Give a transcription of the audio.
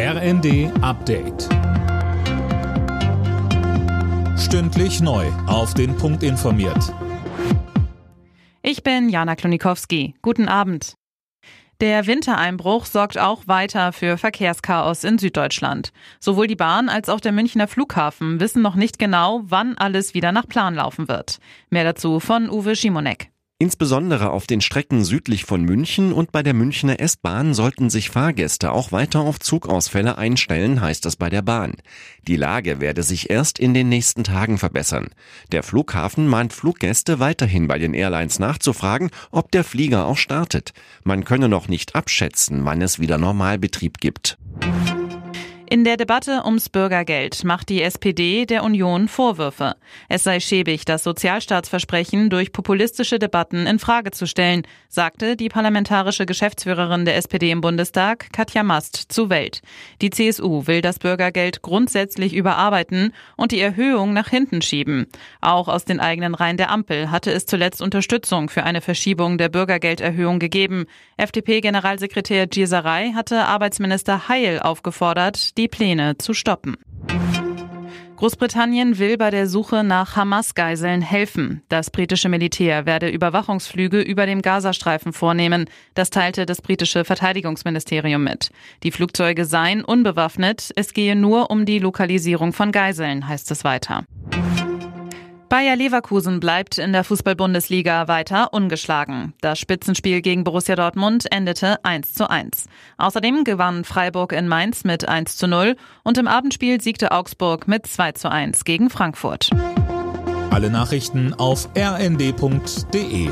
RND Update. Stündlich neu. Auf den Punkt informiert. Ich bin Jana Klonikowski. Guten Abend. Der Wintereinbruch sorgt auch weiter für Verkehrschaos in Süddeutschland. Sowohl die Bahn als auch der Münchner Flughafen wissen noch nicht genau, wann alles wieder nach Plan laufen wird. Mehr dazu von Uwe Schimonek. Insbesondere auf den Strecken südlich von München und bei der Münchner S-Bahn sollten sich Fahrgäste auch weiter auf Zugausfälle einstellen, heißt es bei der Bahn. Die Lage werde sich erst in den nächsten Tagen verbessern. Der Flughafen mahnt Fluggäste weiterhin bei den Airlines nachzufragen, ob der Flieger auch startet. Man könne noch nicht abschätzen, wann es wieder Normalbetrieb gibt. In der Debatte ums Bürgergeld macht die SPD der Union Vorwürfe. Es sei schäbig, das Sozialstaatsversprechen durch populistische Debatten in Frage zu stellen, sagte die parlamentarische Geschäftsführerin der SPD im Bundestag, Katja Mast, zu Welt. Die CSU will das Bürgergeld grundsätzlich überarbeiten und die Erhöhung nach hinten schieben. Auch aus den eigenen Reihen der Ampel hatte es zuletzt Unterstützung für eine Verschiebung der Bürgergelderhöhung gegeben. FDP-Generalsekretär Gieserei hatte Arbeitsminister Heil aufgefordert, die Pläne zu stoppen. Großbritannien will bei der Suche nach Hamas-Geiseln helfen. Das britische Militär werde Überwachungsflüge über dem Gazastreifen vornehmen. Das teilte das britische Verteidigungsministerium mit. Die Flugzeuge seien unbewaffnet. Es gehe nur um die Lokalisierung von Geiseln, heißt es weiter. Bayer Leverkusen bleibt in der Fußball-Bundesliga weiter ungeschlagen. Das Spitzenspiel gegen Borussia Dortmund endete 1 zu 1. Außerdem gewann Freiburg in Mainz mit 1 zu 0 und im Abendspiel siegte Augsburg mit 2 zu 1 gegen Frankfurt. Alle Nachrichten auf rnd.de